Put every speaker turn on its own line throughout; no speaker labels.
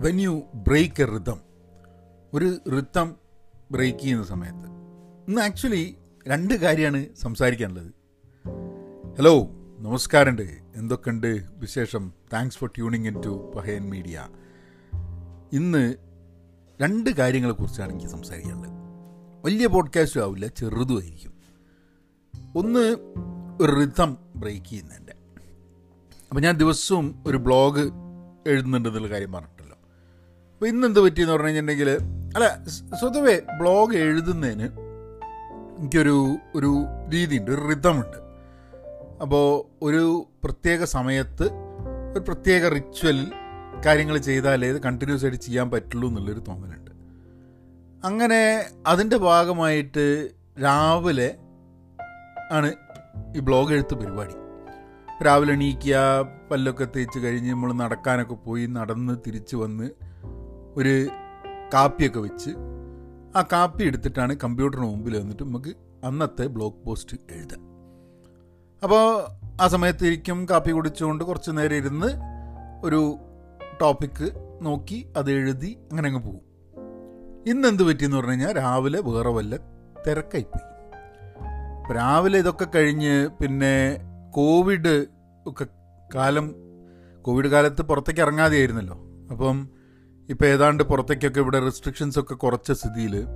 When you break a rhythm ഒരു rhythm break ചെയ്യുന്ന സമയത്ത് ഇന്ന് ആക്ച്വലി രണ്ട് കാര്യമാണ് സംസാരിക്കാനുള്ളത്. ഹലോ നമസ്കാരമുണ്ട്. എന്തൊക്കെയുണ്ട് വിശേഷം? Thanks for tuning in to Pahayan media ഇന്ന് രണ്ട് കാര്യങ്ങളെക്കുറിച്ചാണ് എനിക്ക് സംസാരിക്കാനുള്ളത്. വലിയ പോഡ്കാസ്റ്റും ആവില്ല ചെറുതുമായിരിക്കും ഒന്ന് ഒരു റിതം ബ്രേക്ക് ചെയ്യുന്നതിന്റെ. അപ്പം ഞാൻ ദിവസവും ഒരു ബ്ലോഗ് എഴുതുന്നുണ്ടെന്നുള്ള കാര്യം പറഞ്ഞിട്ടല്ലോ അപ്പോൾ ഇന്ന് എന്ത് പറ്റിയെന്ന് പറഞ്ഞു കഴിഞ്ഞിട്ടുണ്ടെങ്കിൽ അല്ല സ്വതവേ ബ്ലോഗ് എഴുതുന്നതിന് എനിക്കൊരു ഒരു രീതിയുണ്ട് ഒരു റിതമുണ്ട് അപ്പോൾ ഒരു പ്രത്യേക സമയത്ത് ഒരു പ്രത്യേക റിച്വലിൽ കാര്യങ്ങൾ ചെയ്താലേ ഇത് കണ്ടിന്യൂസ് ആയിട്ട് ചെയ്യാൻ പറ്റുള്ളൂ എന്നുള്ളൊരു തോന്നലുണ്ട്. അങ്ങനെ അതിന്റെ ഭാഗമായിട്ട് രാവിലെ ആണ് ഈ ബ്ലോഗ് എഴുത്ത് പരിപാടി. രാവിലെ എണീക്കുക പല്ലൊക്കെ തേച്ച് കഴിഞ്ഞ് നമ്മൾ നടക്കാനൊക്കെ പോയി നടന്ന് തിരിച്ച് വന്ന് ഒരു കാപ്പിയൊക്കെ വെച്ച് ആ കാപ്പി എടുത്തിട്ടാണ് കമ്പ്യൂട്ടറിന് മുമ്പിൽ വന്നിട്ട് നമുക്ക് അന്നത്തെ ബ്ലോഗ് പോസ്റ്റ് എഴുതാം. അപ്പോൾ ആ സമയത്ത് ഇരിക്കും കാപ്പി കുടിച്ചുകൊണ്ട് കുറച്ച് നേരം ഇരുന്ന് ഒരു ടോപ്പിക്ക് നോക്കി അത് എഴുതി അങ്ങനെ അങ്ങ് പോകും. ഇന്ന് എന്ത് പറ്റിയെന്ന് പറഞ്ഞു കഴിഞ്ഞാൽ രാവിലെ വേറെ വല്ല തിരക്കായിപ്പോയി. രാവിലെ ഇതൊക്കെ കഴിഞ്ഞ് പിന്നെ കോവിഡ് ഒക്കെ കാലം കോവിഡ് കാലത്ത് പുറത്തേക്ക് ഇറങ്ങാതെയായിരുന്നല്ലോ. അപ്പം ഇപ്പം ഏതാണ്ട് പുറത്തേക്കൊക്കെ ഇവിടെ റെസ്ട്രിക്ഷൻസ് ഒക്കെ കുറച്ച സ്ഥിതിയിൽ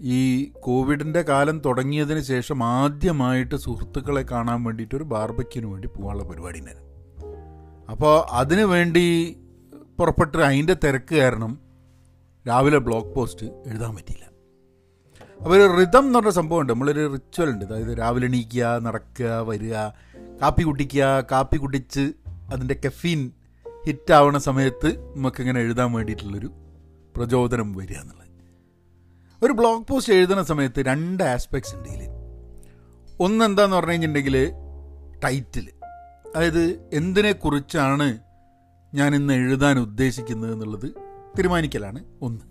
ഈ കോവിഡിന്റെ കാലം തുടങ്ങിയതിന് ശേഷം ആദ്യമായിട്ട് സുഹൃത്തുക്കളെ കാണാൻ വേണ്ടിയിട്ട് ഒരു ബാർബയ്ക്കിന് വേണ്ടി പോകാനുള്ള പരിപാടി ഉണ്ടായിരുന്നു. അപ്പോൾ അതിനു വേണ്ടി പുറപ്പെട്ട് അതിന്റെ തിരക്ക് കാരണം രാവിലെ ബ്ലോഗ് പോസ്റ്റ് എഴുതാൻ പറ്റിയില്ല. അപ്പോൾ ഒരു റിതം എന്ന് പറഞ്ഞ സംഭവമുണ്ട് നമ്മളൊരു റിച്വൽ ഉണ്ട്. അതായത് രാവിലെ എണീക്കുക നടക്കുക വരിക കാപ്പി കുടിക്കുക കാപ്പി കുടിച്ച് അതിന്റെ കെഫീൻ ഹിറ്റ് ആവുന്ന സമയത്ത് നമുക്കിങ്ങനെ എഴുതാൻ വേണ്ടിയിട്ടുള്ളൊരു പ്രചോദനം വരിക എന്നുള്ളത് ഒരു ബ്ലോഗ് പോസ്റ്റ് എഴുതുന്ന സമയത്ത് രണ്ട് ആസ്പെക്ട്സ് ഉണ്ട് ഇതിൽ ഒന്ന് എന്താന്ന് പറഞ്ഞു കഴിഞ്ഞിട്ടുണ്ടെങ്കിൽ ടൈറ്റിൽ അതായത് എന്തിനെക്കുറിച്ചാണ് ഞാൻ ഇന്ന് എഴുതാൻ ഉദ്ദേശിക്കുന്നത് എന്നുള്ളത് തീരുമാനിക്കലാണ് ഒന്ന്.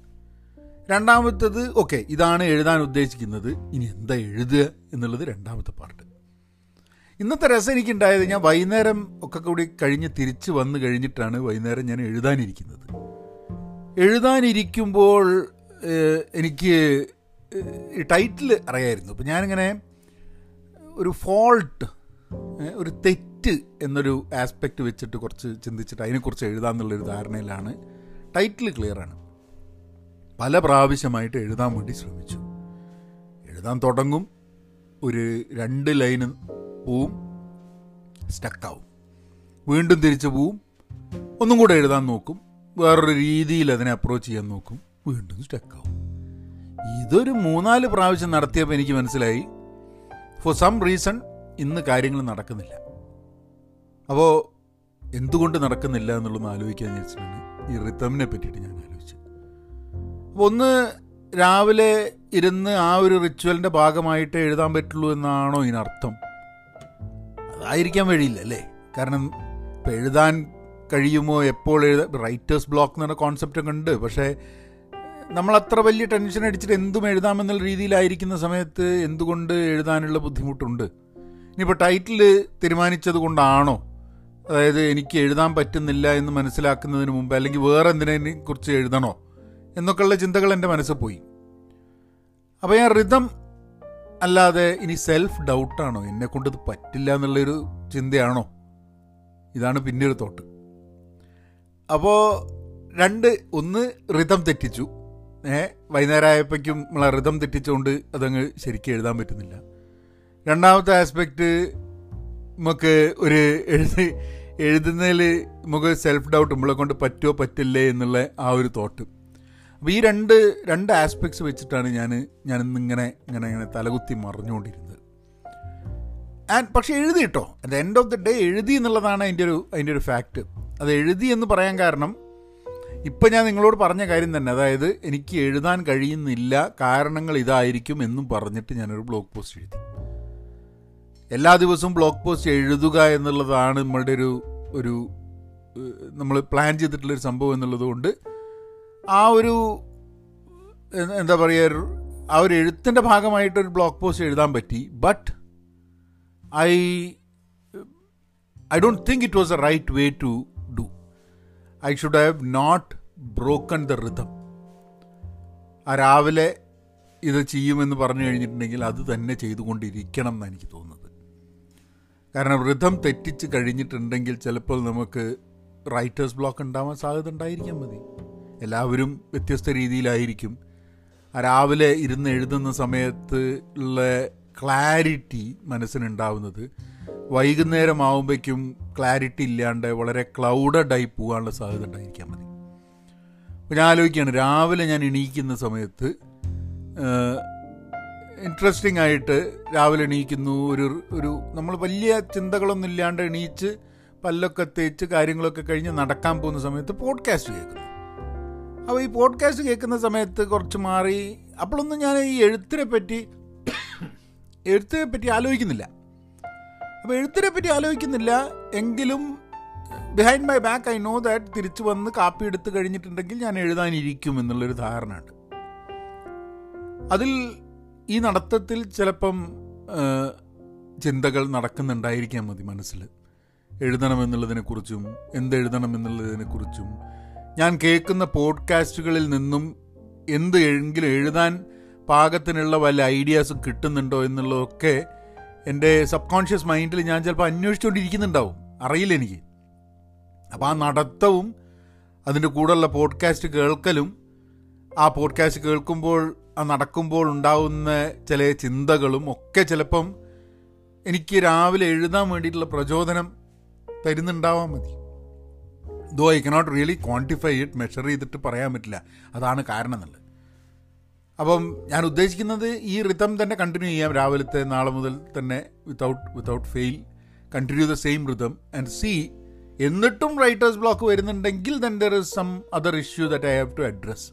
രണ്ടാമത്തത് ഓക്കെ ഇതാണ് എഴുതാൻ ഉദ്ദേശിക്കുന്നത്. ഇനി എന്താ എഴുതുക എന്നുള്ളത് രണ്ടാമത്തെ പാർട്ട് ഇന്നത്തെ രസം എനിക്കുണ്ടായത് ഞാൻ വൈകുന്നേരം ഒക്കെ കൂടി കഴിഞ്ഞ് തിരിച്ച് വന്നു കഴിഞ്ഞിട്ടാണ് വൈകുന്നേരം ഞാൻ എഴുതാനിരിക്കുന്നത്. എഴുതാനിരിക്കുമ്പോൾ എനിക്ക് ടൈറ്റിൽ അറിയായിരുന്നു. അപ്പം ഞാനിങ്ങനെ ഒരു ഫോൾട്ട് ഒരു തെറ്റ് എന്നൊരു ആസ്പെക്റ്റ് വെച്ചിട്ട് കുറച്ച് ചിന്തിച്ചിട്ട് അതിനെക്കുറിച്ച് എഴുതാമെന്നുള്ളൊരു ധാരണയിലാണ് ടൈറ്റിൽ ക്ലിയറാണ്. പല പ്രാവശ്യമായിട്ട് എഴുതാൻ വേണ്ടി ശ്രമിച്ചു. എഴുതാൻ തുടങ്ങും. ഒരു രണ്ട് ലൈന് പോവും. സ്റ്റക്കാവും വീണ്ടും തിരിച്ചു പോവും. ഒന്നും കൂടെ എഴുതാൻ നോക്കും. വേറൊരു രീതിയിൽ അതിനെ അപ്രോച്ച് ചെയ്യാൻ നോക്കും. വീണ്ടും സ്റ്റക്കാവും ഇതൊരു മൂന്നാൽ പ്രാവശ്യം നടത്തിയപ്പോൾ എനിക്ക് മനസ്സിലായി. ഫോർ സം റീസൺ ഇന്ന് കാര്യങ്ങൾ നടക്കുന്നില്ല. അപ്പോൾ എന്തുകൊണ്ട് നടക്കുന്നില്ല എന്നുള്ളതൊന്ന് ആലോചിക്കാൻ വിചാരിച്ചിട്ടുണ്ട് ഈ റിത്തമിനെ പറ്റിയിട്ട് ഞാൻ ആലോചിച്ചു അപ്പോൾ ഒന്ന് രാവിലെ ഇരുന്ന് ആ ഒരു റിച്വലിന്റെ ഭാഗമായിട്ട് എഴുതാൻ പറ്റുള്ളൂ എന്നാണോ ഇതിനർത്ഥം? അതായിരിക്കാൻ വഴിയില്ല അല്ലേ? കാരണം ഇപ്പം എഴുതാൻ കഴിയുമോ എപ്പോൾ എഴുതാ റൈറ്റേഴ്സ് ബ്ലോക്ക് എന്ന് പറഞ്ഞ കോൺസെപ്റ്റ് ഒക്കെ ഉണ്ട്. പക്ഷേ നമ്മൾ അത്ര വലിയ ടെൻഷൻ അടിച്ചിട്ട് എന്തും എഴുതാമെന്നുള്ള രീതിയിലായിരിക്കുന്ന സമയത്ത് എന്തുകൊണ്ട് എഴുതാനുള്ള ബുദ്ധിമുട്ടുണ്ട്? ഇനിയിപ്പോൾ ടൈറ്റിൽ തീരുമാനിച്ചത് കൊണ്ടാണോ? അതായത് എനിക്ക് എഴുതാൻ പറ്റുന്നില്ല എന്ന് മനസ്സിലാക്കുന്നതിന് മുമ്പ് അല്ലെങ്കിൽ വേറെ എന്തിനെ കുറിച്ച് എഴുതണോ? എന്നൊക്കെയുള്ള ചിന്തകൾ എന്റെ മനസ്സിൽ പോയി. അപ്പോൾ ഞാൻ റിതം അല്ലാതെ ഇനി സെൽഫ് ഡൗട്ടാണോ എന്നെ കൊണ്ട് ഇത് പറ്റില്ല എന്നുള്ളൊരു ചിന്തയാണോ? ഇതാണ് പിന്നെ ഒരു തോട്ട് അപ്പോൾ രണ്ട് ഒന്ന് റിതം തെറ്റിച്ചു. ഏ വൈകുന്നേരം ആയപ്പോഴേക്കും നമ്മളെ റിതം തെറ്റിച്ചുകൊണ്ട് അതങ്ങ് ശരിക്കും എഴുതാൻ പറ്റുന്നില്ല. രണ്ടാമത്തെ ആസ്പെക്റ്റ് നമുക്ക് ഒരു എഴുതി എഴുതുന്നതിൽ നമുക്ക് സെൽഫ് ഡൗട്ട് നമ്മളെ കൊണ്ട് പറ്റുമോ പറ്റില്ലേ എന്നുള്ള ആ ഒരു തോട്ട് അപ്പോൾ ഈ രണ്ട് രണ്ട് ആസ്പെക്ട്സ് വെച്ചിട്ടാണ് ഞാൻ ഞാൻ ഇന്നിങ്ങനെ ഇങ്ങനെ ഇങ്ങനെ തലകുത്തി മറിഞ്ഞുകൊണ്ടിരുന്നത്. ആൻഡ് പക്ഷെ എഴുതി കേട്ടോ at end of the day എഴുതി എന്നുള്ളതാണ് അതിന്റെ ഒരു അതിന്റെ ഒരു ഫാക്റ്റ് അത് എഴുതി എന്ന് പറയാൻ കാരണം ഇപ്പം ഞാൻ നിങ്ങളോട് പറഞ്ഞ കാര്യം തന്നെ. അതായത് എനിക്ക് എഴുതാൻ കഴിയുന്നില്ല കാരണങ്ങൾ ഇതായിരിക്കും എന്നും പറഞ്ഞിട്ട് ഞാനൊരു ബ്ലോഗ് പോസ്റ്റ് എഴുതി. എല്ലാ ദിവസവും ബ്ലോഗ് പോസ്റ്റ് എഴുതുക എന്നുള്ളതാണ് നമ്മളുടെ ഒരു ഒരു നമ്മൾ പ്ലാൻ ചെയ്തിട്ടുള്ളൊരു സംഭവം എന്നുള്ളത് കൊണ്ട് ആ ഒരു എന്താ പറയുക ആ ഒരു എഴുത്തിന്റെ ഭാഗമായിട്ട് ഒരു ബ്ലോഗ് പോസ്റ്റ് എഴുതാൻ പറ്റി. But I I don't think it was a right way to do I should have not broken the rhythm ആ രാവിലെ ഇത് ചെയ്യുമെന്ന് പറഞ്ഞു കഴിഞ്ഞിട്ടുണ്ടെങ്കിൽ അത് തന്നെ ചെയ്തുകൊണ്ടിരിക്കണം എന്നാണ് എനിക്ക് തോന്നുന്നത്. കാരണം റിതം തെറ്റിച്ച് കഴിഞ്ഞിട്ടുണ്ടെങ്കിൽ ചിലപ്പോൾ നമുക്ക് റൈറ്റേഴ്സ് ബ്ലോക്ക് ഉണ്ടാവാൻ സാധ്യത മതി. എല്ലാവരും വ്യത്യസ്ത രീതിയിലായിരിക്കും. രാവിലെ ഇരുന്ന് എഴുതുന്ന സമയത്ത് ഉള്ള ക്ലാരിറ്റി മനസ്സിനുണ്ടാവുന്നത്. വൈകുന്നേരം ആവുമ്പോഴേക്കും ക്ലാരിറ്റി ഇല്ലാണ്ട് വളരെ ക്ലൗഡഡായി പോകാനുള്ള സാധ്യത ഉണ്ടായിരിക്കാൻ മതി ഞാൻ ആലോചിക്കുകയാണ് രാവിലെ ഞാൻ എണീക്കുന്ന സമയത്ത് ഇൻട്രസ്റ്റിംഗ് ആയിട്ട് രാവിലെ എണീക്കുന്നു ഒരു ഒരു നമ്മൾ വലിയ ചിന്തകളൊന്നും ഇല്ലാണ്ട് എണീച്ച് പല്ലൊക്കെ തേച്ച് കാര്യങ്ങളൊക്കെ കഴിഞ്ഞ് നടക്കാൻ പോകുന്ന സമയത്ത് പോഡ്കാസ്റ്റ് കേൾക്കുന്നു. അപ്പോൾ ഈ പോഡ്കാസ്റ്റ് കേൾക്കുന്ന സമയത്ത് കുറച്ച് മാറി. അപ്പോഴൊന്നും ഞാൻ ഈ എഴുത്തിനെ പറ്റി എഴുത്തിനെ പറ്റി ആലോചിക്കുന്നില്ല. അപ്പോൾ എഴുത്തിനെ പറ്റി ആലോചിക്കുന്നില്ല എങ്കിലും behind my back I know that തിരിച്ചു വന്ന് കാപ്പി എടുത്ത് കഴിഞ്ഞിട്ടുണ്ടെങ്കിൽ ഞാൻ എഴുതാനിരിക്കും എന്നുള്ളൊരു ധാരണ ഉണ്ട് അതിൽ ഈ നടത്തത്തിൽ ചിലപ്പം ചിന്തകൾ നടക്കുന്നുണ്ടായിരിക്കാം മതി മനസ്സിൽ. എഴുതണമെന്നുള്ളതിനെക്കുറിച്ചും എന്തെഴുതണം എന്നുള്ളതിനെക്കുറിച്ചും ഞാൻ കേൾക്കുന്ന പോഡ്കാസ്റ്റുകളിൽ നിന്നും എന്ത് എങ്കിലും എഴുതാൻ പാകത്തിനുള്ള വല്ല ഐഡിയാസ് കിട്ടുന്നുണ്ടോ എന്നുള്ളതൊക്കെ എന്റെ സബ് കോൺഷ്യസ് മൈൻഡിൽ ഞാൻ ചിലപ്പോൾ അന്വേഷിച്ചുകൊണ്ടിരിക്കുന്നുണ്ടാവും. അറിയില്ല എനിക്ക്. അപ്പോൾ ആ നടത്തവും അതിന്റെ കൂടെയുള്ള പോഡ്കാസ്റ്റ് കേൾക്കലും ആ പോഡ്കാസ്റ്റ് കേൾക്കുമ്പോൾ ആ നടക്കുമ്പോൾ ഉണ്ടാവുന്ന ചില ചിന്തകളും ഒക്കെ ചിലപ്പം എനിക്ക് രാവിലെ എഴുതാൻ വേണ്ടിയിട്ടുള്ള പ്രചോദനം തരുന്നുണ്ടാവാൻ മതി. Though I cannot really quantify it measure ചെയ്തിട്ട് പറയാൻ പറ്റില്ല. അതാണ് കാരണം എന്നുള്ളത്. അപ്പം ഞാൻ ഉദ്ദേശിക്കുന്നത് ഈ റിതം തന്നെ കണ്ടിന്യൂ ചെയ്യാം. രാവിലത്തെ നാളെ മുതൽ തന്നെ without without fail continue the same rhythm and see എന്നിട്ടും റൈറ്റേഴ്സ് ബ്ലോക്ക് വരുന്നുണ്ടെങ്കിൽ then there is some other issue that I have to address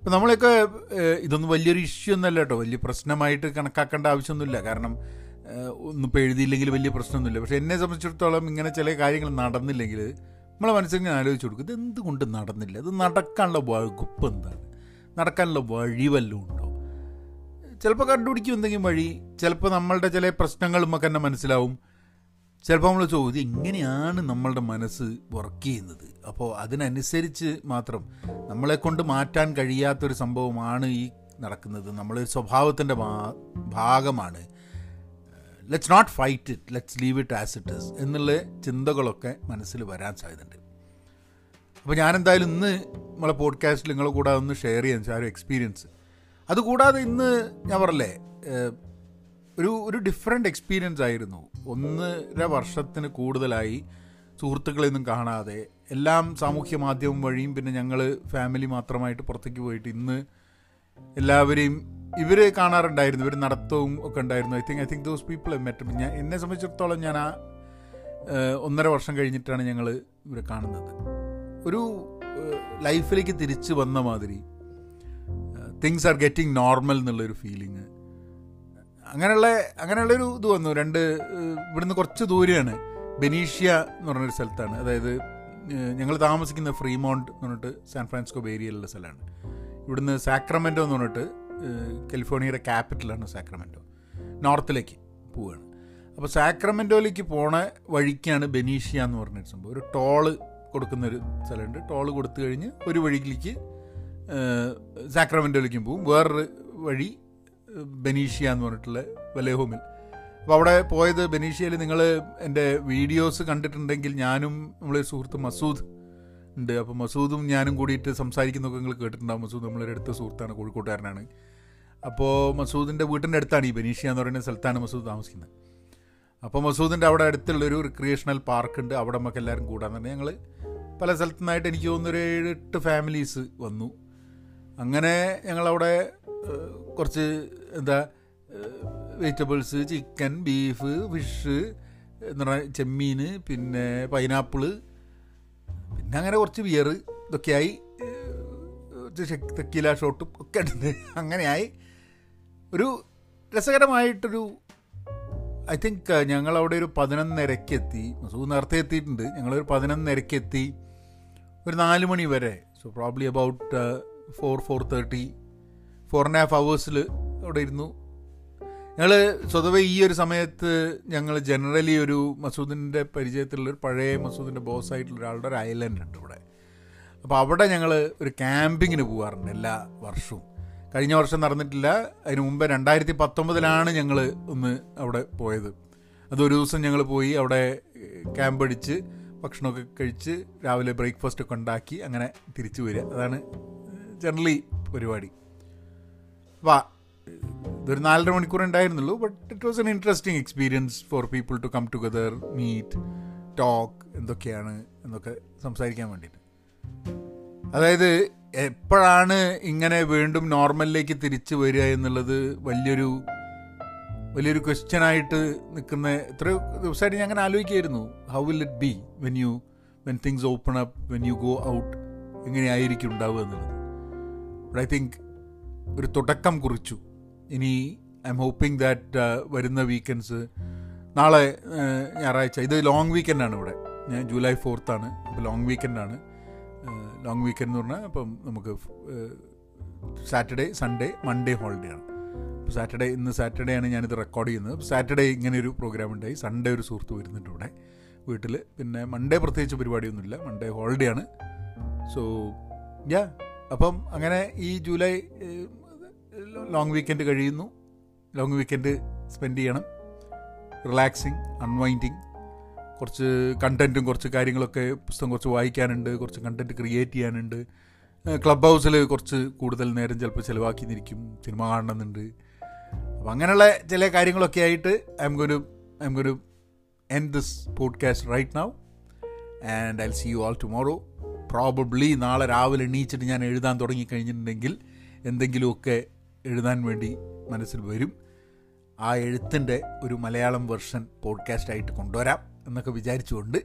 ഇപ്പം നമ്മളെയൊക്കെ ഇതൊന്നും വലിയൊരു ഇഷ്യൂ ഒന്നല്ല കേട്ടോ. വലിയ പ്രശ്നമായിട്ട് കണക്കാക്കേണ്ട ആവശ്യമൊന്നുമില്ല. കാരണം ഒന്നും ഇപ്പോൾ എഴുതിയില്ലെങ്കിൽ വലിയ പ്രശ്നമൊന്നുമില്ല. പക്ഷേ എന്നെ സംബന്ധിച്ചിടത്തോളം ഇങ്ങനെ ചില കാര്യങ്ങൾ നടന്നില്ലെങ്കിൽ നമ്മളെ മനസ്സിൽ ഞാൻ ആലോചിച്ച് കൊടുക്കും ഇത് എന്തുകൊണ്ട് നടന്നില്ല? ഇത് നടക്കാനുള്ള വകുപ്പ് എന്താണ്? നടക്കാനുള്ള വഴി വല്ലതും ഉണ്ടോ? ചിലപ്പോൾ കണ്ടുപിടിക്കും എന്തെങ്കിലും വഴി. ചിലപ്പോൾ നമ്മളുടെ ചില പ്രശ്നങ്ങൾ നമുക്ക് തന്നെ മനസ്സിലാവും. ചിലപ്പോൾ നമ്മൾ ചോദ്യം ഇങ്ങനെയാണ് നമ്മളുടെ മനസ്സ് വർക്ക് ചെയ്യുന്നത്? അപ്പോൾ അതിനനുസരിച്ച് മാത്രം നമ്മളെ കൊണ്ട് മാറ്റാൻ കഴിയാത്തൊരു സംഭവമാണ് ഈ നടക്കുന്നത്. നമ്മളൊരു സ്വഭാവത്തിന്റെ ഭാഗമാണ് let's not fight it let's leave it as it is എന്നുള്ള ചിന്തകളൊക്കെ മനസ്സിൽ വരാൻ സാധ്യതയുണ്ട്. അപ്പോൾ ഞാനെന്തായാലും ഇന്ന് നമ്മളെ പോഡ്കാസ്റ്റിൽ നിങ്ങളെ കൂടെ ഒന്ന് ഷെയർ ചെയ്യാൻ ആ ഒരു എക്സ്പീരിയൻസ് അതുകൂടാതെ ഇന്ന് ഞാൻ പറയല്ലേ ഒരു ഒരു ഡിഫറെന്റ് എക്സ്പീരിയൻസ് ആയിരുന്നു. ഒന്നര വർഷത്തിന് കൂടുതലായി സുഹൃത്തുക്കളെയൊന്നും കാണാതെ എല്ലാം സാമൂഹ്യ മാധ്യമം വഴിയും പിന്നെ ഞങ്ങൾ ഫാമിലി മാത്രമായിട്ട് പുറത്തേക്ക് പോയിട്ട് ഇന്ന് എല്ലാവരെയും ഇവർ കാണാറുണ്ടായിരുന്നു ഇവർ നടത്തവും ഒക്കെ ഉണ്ടായിരുന്നു. I think I think those people met ഞാൻ എന്നെ സംബന്ധിച്ചിടത്തോളം ഞാൻ ആ ഒന്നര വർഷം കഴിഞ്ഞിട്ടാണ് ഞങ്ങൾ ഇവരെ കാണുന്നത്. ഒരു ലൈഫിലേക്ക് തിരിച്ചു വന്ന മാതിരി തിങ്സ് ആർ ഗെറ്റിംഗ് നോർമൽ എന്നുള്ളൊരു ഫീലിങ് അങ്ങനെയുള്ള അങ്ങനെയുള്ളൊരു ഇത് വന്നു. രണ്ട് ഇവിടുന്ന് കുറച്ച് ദൂരെയാണ്. ബെനീഷ്യ എന്ന് പറഞ്ഞൊരു സ്ഥലത്താണ്. അതായത് ഞങ്ങൾ താമസിക്കുന്ന ഫ്രീമോണ്ട് എന്ന് പറഞ്ഞിട്ട് സാൻ ഫ്രാൻസിസ്കോ ബേരിയയിലുള്ള സ്ഥലമാണ്. ഇവിടുന്ന് സാക്രമെന്റോ എന്ന് പറഞ്ഞിട്ട് കാലിഫോർണിയയുടെ ക്യാപിറ്റലാണ് സാക്രമെന്റോ നോർത്തിലേക്ക് പോവുകയാണ് അപ്പോൾ സാക്രമെന്റോയിലേക്ക് പോണ വഴിക്കാണ് ബെനീഷ്യ എന്ന് പറഞ്ഞൊരു സംഭവം. ഒരു ടോൾ കൊടുക്കുന്നൊരു സ്ഥലമുണ്ട്. ടോൾ കൊടുത്തു കഴിഞ്ഞ് ഒരു വഴിയിലേക്ക് സാക്രമെന്റോയിലേക്കും പോവും. വേറൊരു വഴി ബെനീഷ്യ എന്ന് പറഞ്ഞിട്ടുള്ള വലേഹോമിൽ അപ്പോൾ അവിടെ പോയത് ബെനീഷ്യയിൽ നിങ്ങൾ എന്റെ വീഡിയോസ് കണ്ടിട്ടുണ്ടെങ്കിൽ ഞാനും നമ്മളെ സുഹൃത്ത് മസൂദ് ഉണ്ട്. അപ്പോൾ മസൂദും ഞാനും കൂടിയിട്ട് സംസാരിക്കുന്നൊക്കെ നിങ്ങൾ കേട്ടിട്ടുണ്ടാവും. മസൂദ് നമ്മളൊരു അടുത്ത സുഹൃത്താണ് കോഴിക്കോട്ടുകാരനാണ്. അപ്പോൾ മസൂദിന്റെ വീട്ടിന്റെ അടുത്താണ് ഈ ബനീഷ്യ എന്ന് പറയുന്ന സ്ഥലത്താണ് മസൂദ് താമസിക്കുന്നത്. അപ്പോൾ മസൂദിന്റെ അവിടെ അടുത്തുള്ളൊരു റിക്രിയേഷണൽ പാർക്ക് ഉണ്ട്. അവിടെ നമുക്ക് എല്ലാവരും കൂടാൻ തന്നെ ഞങ്ങൾ പല സ്ഥലത്തു നിന്നായിട്ട് എനിക്ക് തോന്നുന്നൊരു ഏഴ് എട്ട് ഫാമിലീസ് വന്നു. അങ്ങനെ ഞങ്ങളവിടെ കുറച്ച് എന്താ വെജിറ്റബിൾസ് ചിക്കൻ ബീഫ് ഫിഷ് എന്ന് പറഞ്ഞാൽ ചെമ്മീൻ പിന്നെ പൈനാപ്പിൾ പിന്നെ അങ്ങനെ കുറച്ച് ബിയർ ഇതൊക്കെയായി തെക്കീല ഷോട്ടും ഒക്കെ ഉണ്ട് അങ്ങനെയായി. ഒരു രസകരമായിട്ടൊരു ഐ തിങ്ക് ഞങ്ങളവിടെ ഒരു പതിനൊന്നരയ്ക്ക് എത്തി മസൂദ് നേരത്തെ എത്തിയിട്ടുണ്ട്. ഞങ്ങളൊരു പതിനൊന്നരയ്ക്ക് എത്തി ഒരു നാല് മണി വരെ so probably about four four thirty four and half അവേഴ്സിൽ അവിടെ ഇരുന്നു. ഞങ്ങൾ സ്വതവേ ഈ ഒരു സമയത്ത് ഞങ്ങൾ ജനറലി ഒരു മസൂദിന്റെ പരിചയത്തിലുള്ള ഒരു പഴയ മസൂദിന്റെ ബോസ് ആയിട്ടുള്ള ഒരാളുടെ ഒരു ഐലൻഡ് ഉണ്ട് ഇവിടെ. അപ്പോൾ അവിടെ ഞങ്ങൾ ഒരു ക്യാമ്പിങ്ങിന് പോകാറുണ്ട് എല്ലാ വർഷവും. കഴിഞ്ഞ വർഷം നടന്നിട്ടില്ല അതിന് മുമ്പ് രണ്ടായിരത്തി പത്തൊമ്പതിലാണ് ഞങ്ങൾ ഒന്ന് അവിടെ പോയത്. അതൊരു ദിവസം ഞങ്ങൾ പോയി അവിടെ ക്യാമ്പ് അടിച്ച് ഭക്ഷണമൊക്കെ കഴിച്ച് രാവിലെ ബ്രേക്ക്ഫാസ്റ്റ് ഒക്കെ ഉണ്ടാക്കി അങ്ങനെ തിരിച്ചു വരിക. അതാണ് ജനറലി പരിപാടി. അപ്പോൾ ഇതൊരു നാലര മണിക്കൂർ ഉണ്ടായിരുന്നുള്ളൂ but it was an interesting experience for people to come together meet talk എന്തൊക്കെയാണ് എന്നൊക്കെ സംസാരിക്കാൻ വേണ്ടിയിട്ട്. അതായത് എപ്പോഴാണ് ഇങ്ങനെ വീണ്ടും നോർമലിലേക്ക് തിരിച്ചു വരിക എന്നുള്ളത് വലിയൊരു വലിയൊരു ക്വസ്റ്റ്യനായിട്ട് നിൽക്കുന്ന എത്രയോ ദിവസമായിട്ട് ഞാൻ അങ്ങനെ ആലോചിക്കായിരുന്നു how will it be when you when things open up when you go out എങ്ങനെയായിരിക്കും ഉണ്ടാവുക എന്നുള്ളത്. ബട്ട് ഐ തിങ്ക് ഒരു തുടക്കം കുറിച്ചു. ഇനി ഐ എം ഹോപ്പിംഗ് ദാറ്റ് വരുന്ന വീക്കെൻഡ്സ് നാളെ ഞായറാഴ്ച ഇത് ലോങ് വീക്കെൻഡാണ് ഇവിടെ. ഞാൻ ജൂലൈ ഫോർത്താണ് അപ്പോൾ ലോങ് വീക്കെൻഡാണ് ലോങ് വീക്കെൻഡ് എന്ന് പറഞ്ഞാൽ അപ്പം നമുക്ക് സാറ്റർഡേ സൺഡേ മൺഡേ ഹോളിഡേ ആണ്. അപ്പോൾ സാറ്റർഡേ ഇന്ന് സാറ്റർഡേ ആണ് ഞാനിത് റെക്കോർഡ് ചെയ്യുന്നത്. സാറ്റർഡേ ഇങ്ങനെ ഒരു പ്രോഗ്രാം ഉണ്ടായി. സൺഡേ ഒരു സുഹൃത്ത് വരുന്നുണ്ട് ഇവിടെ വീട്ടിൽ പിന്നെ മൺഡേ പ്രത്യേകിച്ച് പരിപാടിയൊന്നുമില്ല. മൺഡേ ഹോളിഡേ ആണ്. സോ യാ അപ്പം അങ്ങനെ ഈ ജൂലൈ ലോങ് വീക്കെൻഡ് കഴിയുന്നു. ലോങ് വീക്കെൻഡ് സ്പെൻഡ് ചെയ്യണം. റിലാക്സിങ് അൺവൈൻഡിങ് കുറച്ച് കണ്ടന്റും കുറച്ച് കാര്യങ്ങളൊക്കെ പുസ്തകം കുറച്ച് വായിക്കാനുണ്ട് കുറച്ച് കണ്ടന്റ് ക്രിയേറ്റ് ചെയ്യാനുണ്ട്. ക്ലബ് ഹൗസിൽ കുറച്ച് കൂടുതൽ നേരം ചിലപ്പോൾ ചിലവാക്കിന്നിരിക്കും സിനിമ കാണണമെന്നുണ്ട്. അപ്പം അങ്ങനെയുള്ള ചില കാര്യങ്ങളൊക്കെ ആയിട്ട് I'm gonna I'm gonna end this podcast right now and I see you all tomorrow probably നാളെ രാവിലെ എണീച്ചിട്ട് ഞാൻ എഴുതാൻ തുടങ്ങിക്കഴിഞ്ഞിട്ടുണ്ടെങ്കിൽ എന്തെങ്കിലുമൊക്കെ എഴുതാൻ വേണ്ടി മനസ്സിൽ വരും. ആ എഴുത്തിന്റെ ഒരു മലയാളം വെർഷൻ പോഡ്കാസ്റ്റായിട്ട് കൊണ്ടുവരാം എന്നൊക്കെ വിചാരിച്ചുകൊണ്ട്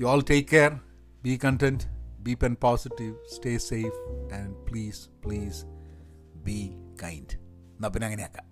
you all take care be content be open positive stay safe and please please be kind എന്നാൽ പിന്നെ അങ്ങനെയാക്കാം.